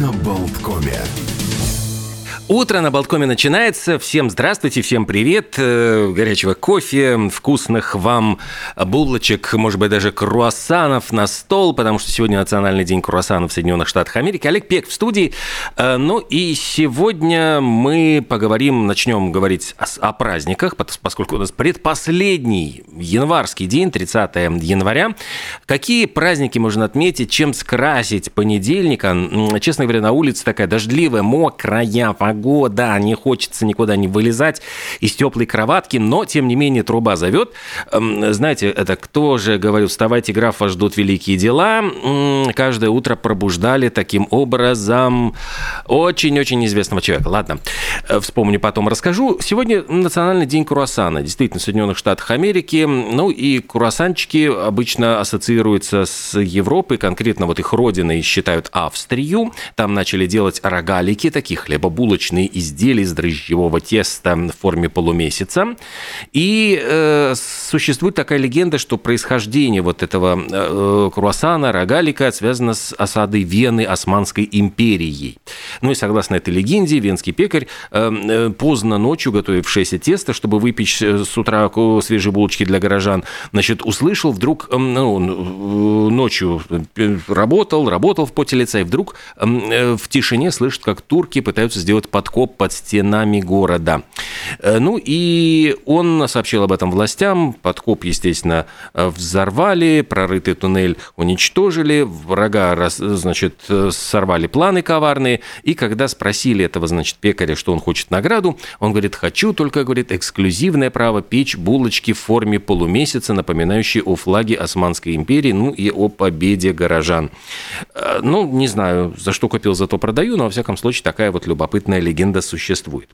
на Болткоме. Утро на Болткоме начинается. Всем здравствуйте, всем привет. Э, горячего кофе, вкусных вам булочек, может быть, даже круассанов на стол, потому что сегодня Национальный день круассанов в Соединенных Штатах Америки. Олег Пек в студии. Э, ну и сегодня мы поговорим, начнем говорить о, о праздниках, поскольку у нас предпоследний январский день, 30 января. Какие праздники можно отметить, чем скрасить понедельник? Честно говоря, на улице такая дождливая, мокрая погода не хочется никуда не вылезать из теплой кроватки, но, тем не менее, труба зовет. Эм, знаете, это кто же говорил, вставайте, граф, вас ждут великие дела. Каждое утро пробуждали таким образом очень-очень известного человека. Ладно, э, вспомню потом, расскажу. Сегодня Национальный день круассана, действительно, в Соединенных Штатах Америки. Ну и круассанчики обычно ассоциируются с Европой, конкретно вот их родиной считают Австрию. Там начали делать рогалики, такие хлебобулочки булочные изделия из дрожжевого теста в форме полумесяца. И э, существует такая легенда, что происхождение вот этого э, круассана, рогалика связано с осадой Вены Османской империей. Ну и согласно этой легенде, венский пекарь э, э поздно ночью, готовившееся тесто, чтобы выпечь э, с утра свежие булочки для горожан, значит, услышал вдруг, э, ну, э, ночью работал, работал в поте лица, и вдруг э, в тишине слышит, как турки пытаются сделать подкоп под стенами города. Э, ну и он сообщил об этом властям. Подкоп, естественно, взорвали, прорытый туннель уничтожили, врага, значит, сорвали планы коварные. И когда спросили этого, значит, пекаря, что он хочет награду, он говорит, хочу только, говорит, эксклюзивное право печь булочки в форме полумесяца, напоминающие о флаге Османской империи, ну и о победе горожан. Э, ну, не знаю, за что купил, зато продаю, но, во всяком случае, такая вот любопытная легенда существует.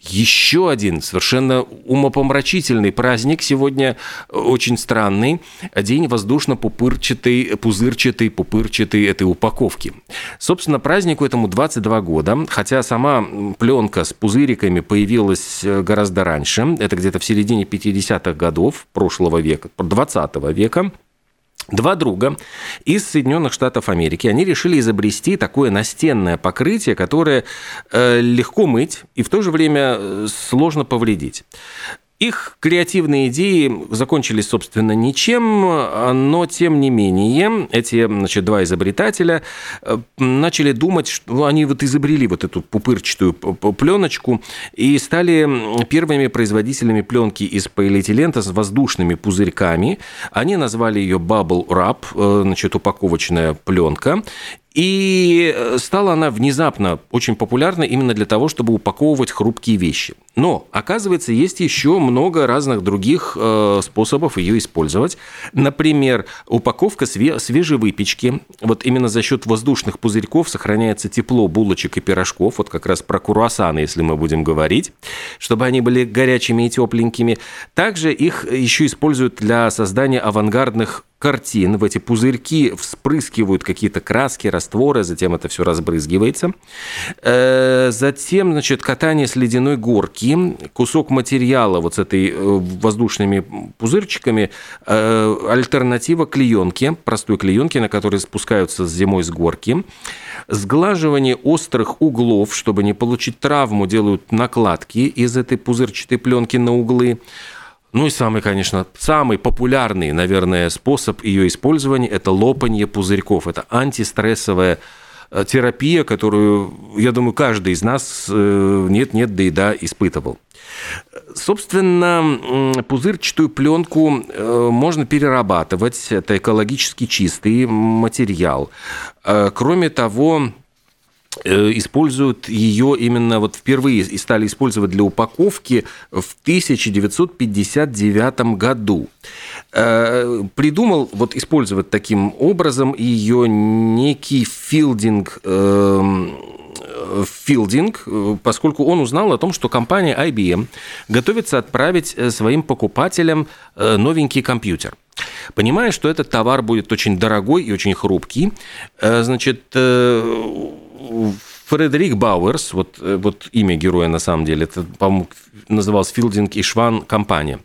Еще один совершенно умопомрачительный праздник сегодня, э, очень странный, день воздушно-пупырчатой, пузырчатой, пупырчатой этой упаковки. Собственно, празднику этому 22 года, хотя сама пленка с пузыриками появилась э, гораздо раньше, это где-то в середине 50-х годов прошлого века, 20 века, Два друга из Соединенных Штатов Америки, они решили изобрести такое настенное покрытие, которое э, легко мыть и в то же время э, сложно повредить. Их креативные идеи закончились, собственно, ничем, но, тем не менее, эти значит, два изобретателя э, начали думать, что они вот изобрели вот эту пупырчатую пленочку и стали первыми производителями пленки из полиэтилента с воздушными пузырьками. Они назвали ее Bubble Wrap, э, значит, упаковочная пленка. И э, стала она внезапно очень популярна именно для того, чтобы упаковывать хрупкие вещи. Но, оказывается, есть еще много разных других э, способов ее использовать. Например, упаковка свежей выпечки. Вот именно за счет воздушных пузырьков сохраняется тепло булочек и пирожков. Вот как раз про круассаны, если мы будем говорить, чтобы они были горячими и тепленькими. Также их еще используют для создания авангардных картин, в эти пузырьки вспрыскивают какие-то краски, растворы, затем это все разбрызгивается. Э, затем, значит, катание с ледяной горки, кусок материала вот с этой э, воздушными пузырчиками, э, альтернатива клеенке, простой клеенке, на которой спускаются зимой с горки. Сглаживание острых углов, чтобы не получить травму, делают накладки из этой пузырчатой пленки на углы. Ну и самый, конечно, самый популярный, наверное, способ ее использования – это лопанье пузырьков. Это антистрессовая э, терапия, которую, я думаю, каждый из нас э, нет-нет, да и да испытывал. Собственно, пузырчатую пленку э, можно перерабатывать. Это экологически чистый материал. Кроме того, Э, используют ее именно вот впервые и стали использовать для упаковки в 1959 году. Э, придумал вот использовать таким образом ее некий филдинг эм, филдинг, поскольку он узнал о том, что компания IBM готовится отправить э, своим покупателям новенький компьютер. Понимая, что этот товар будет очень дорогой и очень хрупкий, значит, Фредерик Бауэрс, вот, э, вот имя героя на самом деле, это, по-моему, называлось Филдинг и Шван компания.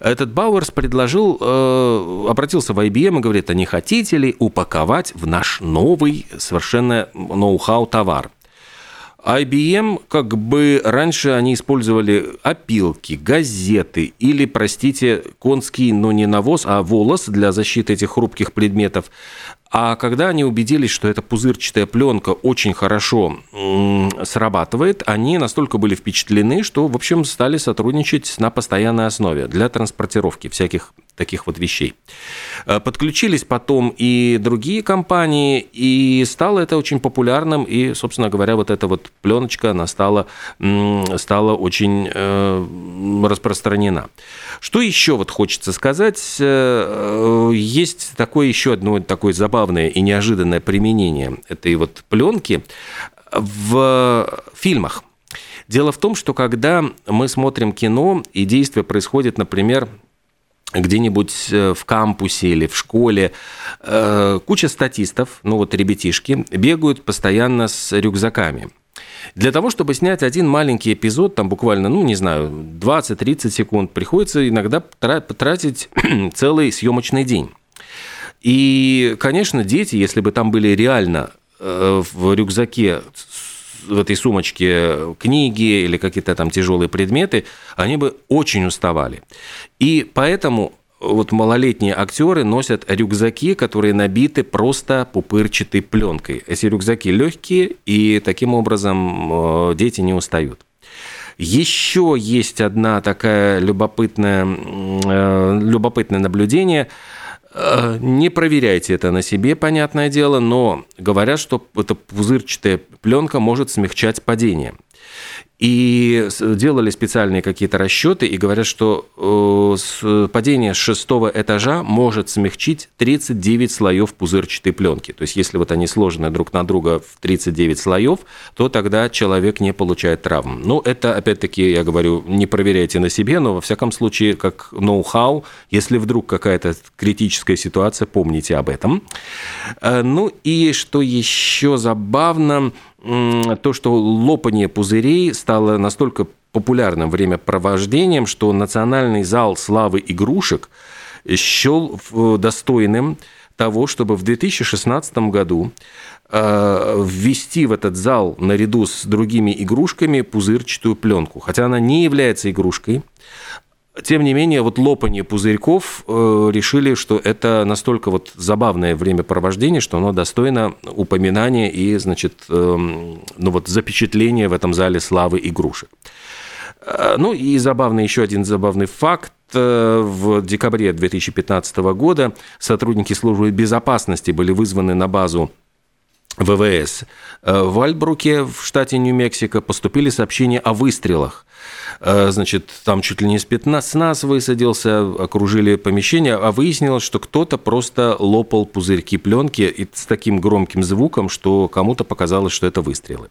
Этот Бауэрс предложил, э, обратился в IBM и говорит, а не хотите ли упаковать в наш новый, совершенно ноу-хау товар? IBM, как бы раньше они использовали опилки, газеты или, простите, конский, но не навоз, а волос для защиты этих хрупких предметов. А когда они убедились, что эта пузырчатая пленка очень хорошо срабатывает, они настолько были впечатлены, что, в общем, стали сотрудничать на постоянной основе для транспортировки всяких таких вот вещей. Э, подключились потом и другие компании, и стало это очень популярным, и, собственно говоря, вот эта вот пленочка, она стала, стала очень э, распространена. Что еще вот хочется сказать? Э, есть такое еще одно такое забавное и неожиданное применение этой вот пленки в фильмах. Дело в том, что когда мы смотрим кино, и действие происходит, например, где-нибудь э, в кампусе или в школе э, куча статистов, ну вот ребятишки, бегают постоянно с рюкзаками. Для того, чтобы снять один маленький эпизод, там буквально, ну, не знаю, 20-30 секунд, приходится иногда тратить целый съемочный день. И, конечно, дети, если бы там были реально э, в рюкзаке в этой сумочке книги или какие-то там тяжелые предметы, они бы очень уставали. И поэтому вот малолетние актеры носят рюкзаки, которые набиты просто пупырчатой пленкой. Эти рюкзаки легкие, и таким образом э, дети не устают. Еще есть одна такая любопытная, э, любопытное наблюдение – не проверяйте это на себе, понятное дело, но говорят, что эта пузырчатая пленка может смягчать падение. И делали специальные какие-то расчеты и говорят, что э, падение с шестого этажа может смягчить 39 слоев пузырчатой пленки. То есть, если вот они сложены друг на друга в 39 слоев, то тогда человек не получает травм. Ну, это, опять-таки, я говорю, не проверяйте на себе, но, во всяком случае, как ноу-хау, если вдруг какая-то критическая ситуация, помните об этом. Э, ну, и что еще забавно – то, что лопание пузырей стало настолько популярным времяпровождением, что Национальный зал славы игрушек счел достойным того, чтобы в 2016 году э, ввести в этот зал наряду с другими игрушками пузырчатую пленку. Хотя она не является игрушкой, тем не менее, вот лопание пузырьков э, решили, что это настолько вот забавное времяпровождение, что оно достойно упоминания и, значит, э, ну вот запечатления в этом зале славы игрушек. Э, ну и забавный еще один забавный факт. Э, в декабре 2015 года сотрудники службы безопасности были вызваны на базу ВВС. Э, в Альбруке, в штате Нью-Мексико, поступили сообщения о выстрелах. Э, значит, там чуть ли не спецназ высадился, окружили помещение, а выяснилось, что кто-то просто лопал пузырьки пленки с таким громким звуком, что кому-то показалось, что это выстрелы.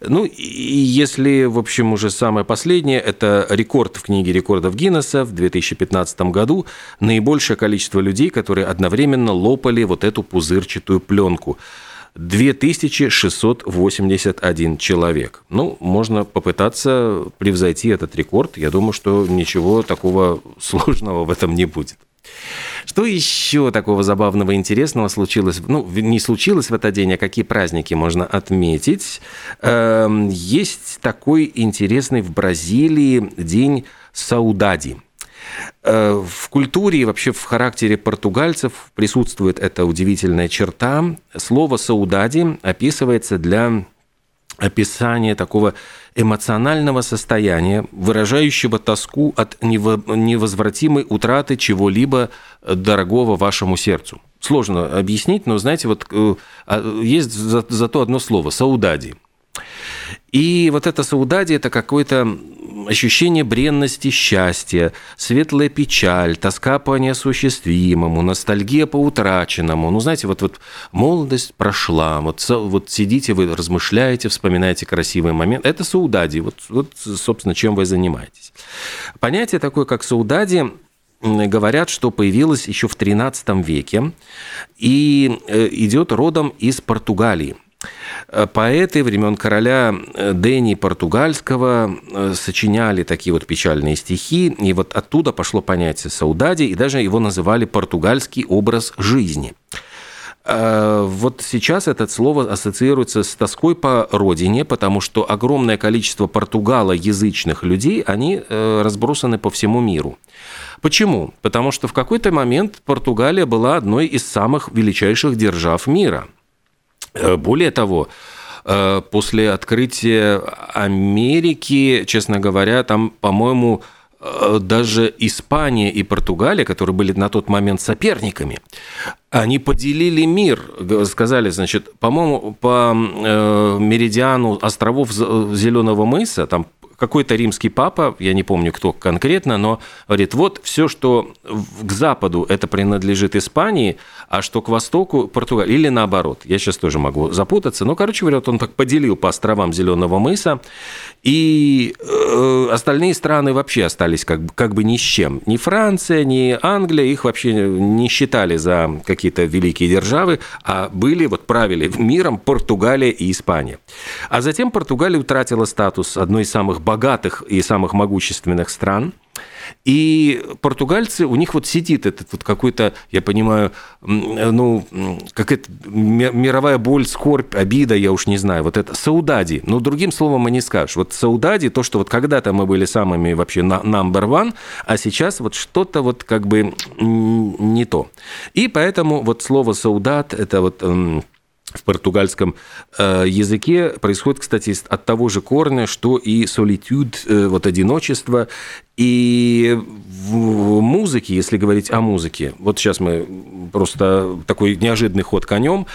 Ну, и если, в общем, уже самое последнее, это рекорд в книге рекордов Гиннесса в 2015 году, наибольшее количество людей, которые одновременно лопали вот эту пузырчатую пленку. 2681 человек. Ну, можно попытаться превзойти этот рекорд. Я думаю, что ничего такого сложного в этом не будет. Что еще такого забавного интересного случилось? Ну, не случилось в этот день, а какие праздники можно отметить? Эм, есть такой интересный в Бразилии день Саудади – в культуре и вообще в характере португальцев присутствует эта удивительная черта. Слово «саудади» описывается для описания такого эмоционального состояния, выражающего тоску от невозвратимой утраты чего-либо дорогого вашему сердцу. Сложно объяснить, но знаете, вот э, а, есть зато одно слово – «саудади». И вот это саудади – это какое-то ощущение бренности счастья, светлая печаль, тоска по неосуществимому, ностальгия по утраченному. Ну, знаете, вот, вот молодость прошла, вот, вот сидите вы, размышляете, вспоминаете красивый момент. Это саудади, вот, вот, собственно, чем вы занимаетесь. Понятие такое, как саудади, говорят, что появилось еще в XIII веке и э, идет родом из Португалии – поэты времен короля Дени Португальского сочиняли такие вот печальные стихи, и вот оттуда пошло понятие саудади, и даже его называли португальский образ жизни. Вот сейчас это слово ассоциируется с тоской по родине, потому что огромное количество португалоязычных людей, они разбросаны по всему миру. Почему? Потому что в какой-то момент Португалия была одной из самых величайших держав мира. Э, более того, э, после открытия Америки, честно говоря, там, по-моему, э, даже Испания и Португалия, которые были на тот момент соперниками, они поделили мир, сказали, значит, по-моему, по меридиану островов Зеленого мыса, там какой-то римский папа, я не помню, кто конкретно, но говорит, вот все, что к западу, это принадлежит Испании, а что к востоку – Португалии. Или наоборот. Я сейчас тоже могу запутаться. Но, короче говоря, вот он так поделил по островам Зеленого мыса, и э, остальные страны вообще остались как бы, как бы ни с чем. Ни Франция, ни Англия их вообще не считали за какие-то великие державы, а были, вот правили миром Португалия и Испания. А затем Португалия утратила статус одной из самых богатых и самых могущественных стран – и португальцы, у них вот сидит этот вот какой-то, я понимаю, ну, какая-то мировая боль, скорбь, обида, я уж не знаю, вот это саудади. Ну, другим словом и не скажешь. Вот саудади, то, что вот когда-то мы были самыми вообще number one, а сейчас вот что-то вот как бы не то. И поэтому вот слово саудат, это вот в португальском э, языке происходит, кстати, от того же корня, что и solitude, э, вот одиночество. И в музыке, если говорить о музыке, вот сейчас мы просто такой неожиданный ход конем,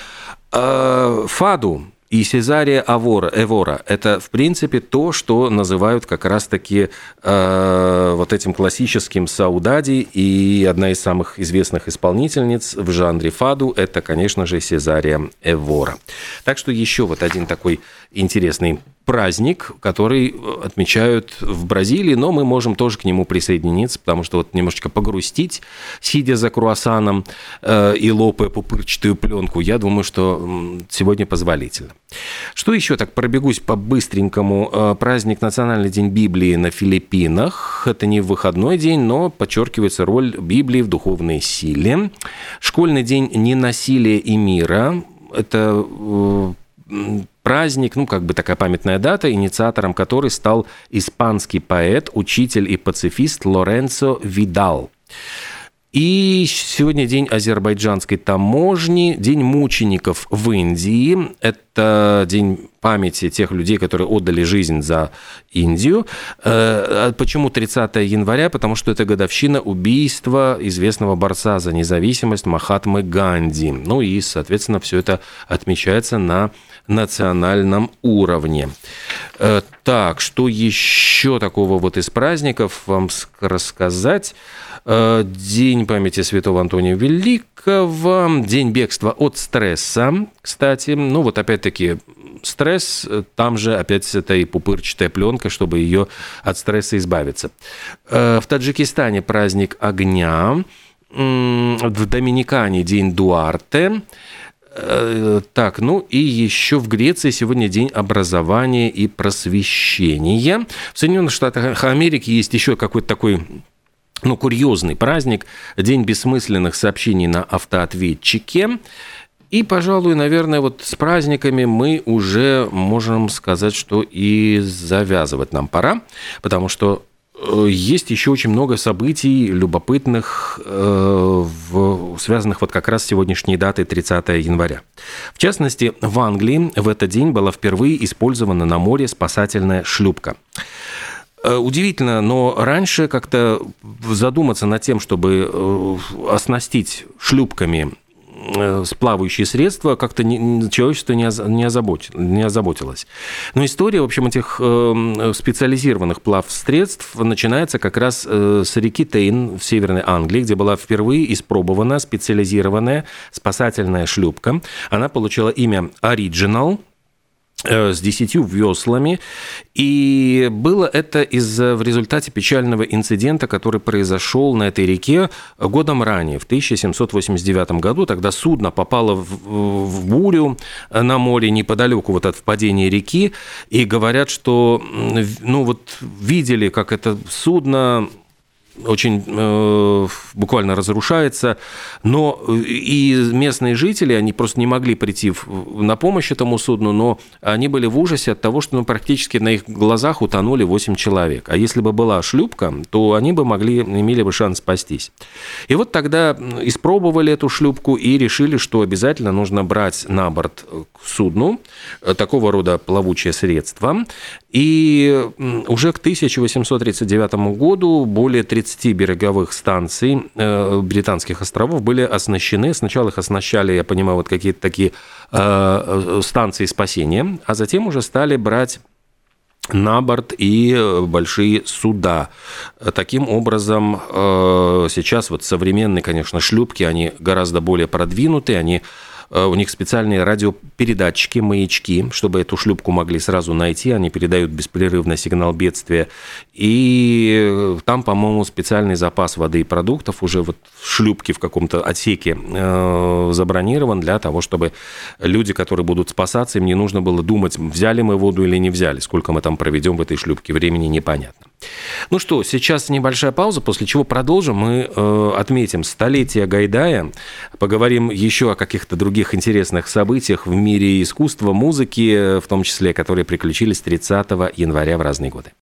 э, фаду, и Сезария Авора, Эвора – это, в принципе, то, что называют как раз-таки э, вот этим классическим саудади. И одна из самых известных исполнительниц в жанре фаду – это, конечно же, Сезария Эвора. Так что еще вот один такой интересный праздник, который отмечают в Бразилии, но мы можем тоже к нему присоединиться, потому что вот немножечко погрустить, сидя за круассаном э, и лопая пупырчатую пленку, я думаю, что сегодня позволительно. Что еще? Так пробегусь по-быстренькому. Э, праздник Национальный день Библии на Филиппинах. Это не выходной день, но подчеркивается роль Библии в духовной силе. Школьный день ненасилия и мира. Это э, праздник, ну, как бы такая памятная дата, инициатором которой стал испанский поэт, учитель и пацифист Лоренцо Видал. И сегодня день азербайджанской таможни, день мучеников в Индии. Это день памяти тех людей, которые отдали жизнь за Индию. Э, а почему 30 января? Потому что это годовщина убийства известного борца за независимость Махатмы Ганди. Ну и, соответственно, все это отмечается на национальном уровне. Э, так, что еще такого вот из праздников вам рассказать? Э, День памяти святого Антония Великого, День бегства от стресса, кстати. Ну вот опять-таки стресс, там же опять это и пупырчатая пленка, чтобы ее от стресса избавиться. Э, в Таджикистане праздник огня, в Доминикане день Дуарте, э, так, ну и еще в Греции сегодня день образования и просвещения. В Соединенных Штатах Америки есть еще какой-то такой ну, курьезный праздник, день бессмысленных сообщений на автоответчике. И, пожалуй, наверное, вот с праздниками мы уже можем сказать, что и завязывать нам пора, потому что э, есть еще очень много событий любопытных, э, связанных вот как раз с сегодняшней датой 30 января. В частности, в Англии в этот день была впервые использована на море спасательная шлюпка. Э, удивительно, но раньше как-то задуматься над тем, чтобы э, оснастить шлюпками сплавающие средства как-то человечество не, не, не озаботилось. Но история, в общем, этих специализированных плавсредств начинается как раз с реки Тейн в Северной Англии, где была впервые испробована специализированная спасательная шлюпка. Она получила имя Original – Э, с десятью веслами. И было это из-за в результате печального инцидента, который произошел на этой реке годом ранее, в 1789 году. Тогда судно попало в, в бурю на море неподалеку вот от впадения реки. И говорят, что ну, вот видели, как это судно очень э, буквально разрушается, но э, и местные жители, они просто не могли прийти в, на помощь этому судну, но они были в ужасе от того, что ну, практически на их глазах утонули 8 человек. А если бы была шлюпка, то они бы могли, имели бы шанс спастись. И вот тогда испробовали эту шлюпку и решили, что обязательно нужно брать на борт э, к судну э, такого рода плавучее средство. И уже к 1839 году более 30 береговых станций э, британских островов были оснащены. Сначала их оснащали, я понимаю, вот какие-то такие э, э, станции спасения, а затем уже стали брать на борт и большие суда. Таким образом, сейчас вот современные, конечно, шлюпки, они гораздо более продвинутые, они у них специальные радиопередатчики, маячки, чтобы эту шлюпку могли сразу найти. Они передают беспрерывно сигнал бедствия. И э, там, по-моему, специальный запас воды и продуктов уже вот в шлюпке в каком-то отсеке э, забронирован для того, чтобы люди, которые будут спасаться, им не нужно было думать, взяли мы воду или не взяли. Сколько мы там проведем в этой шлюпке, времени непонятно. Ну что, сейчас небольшая пауза, после чего продолжим. Мы э, отметим столетие Гайдая, поговорим еще о каких-то других интересных событиях в мире искусства, музыки, в том числе, которые приключились 30 января в разные годы.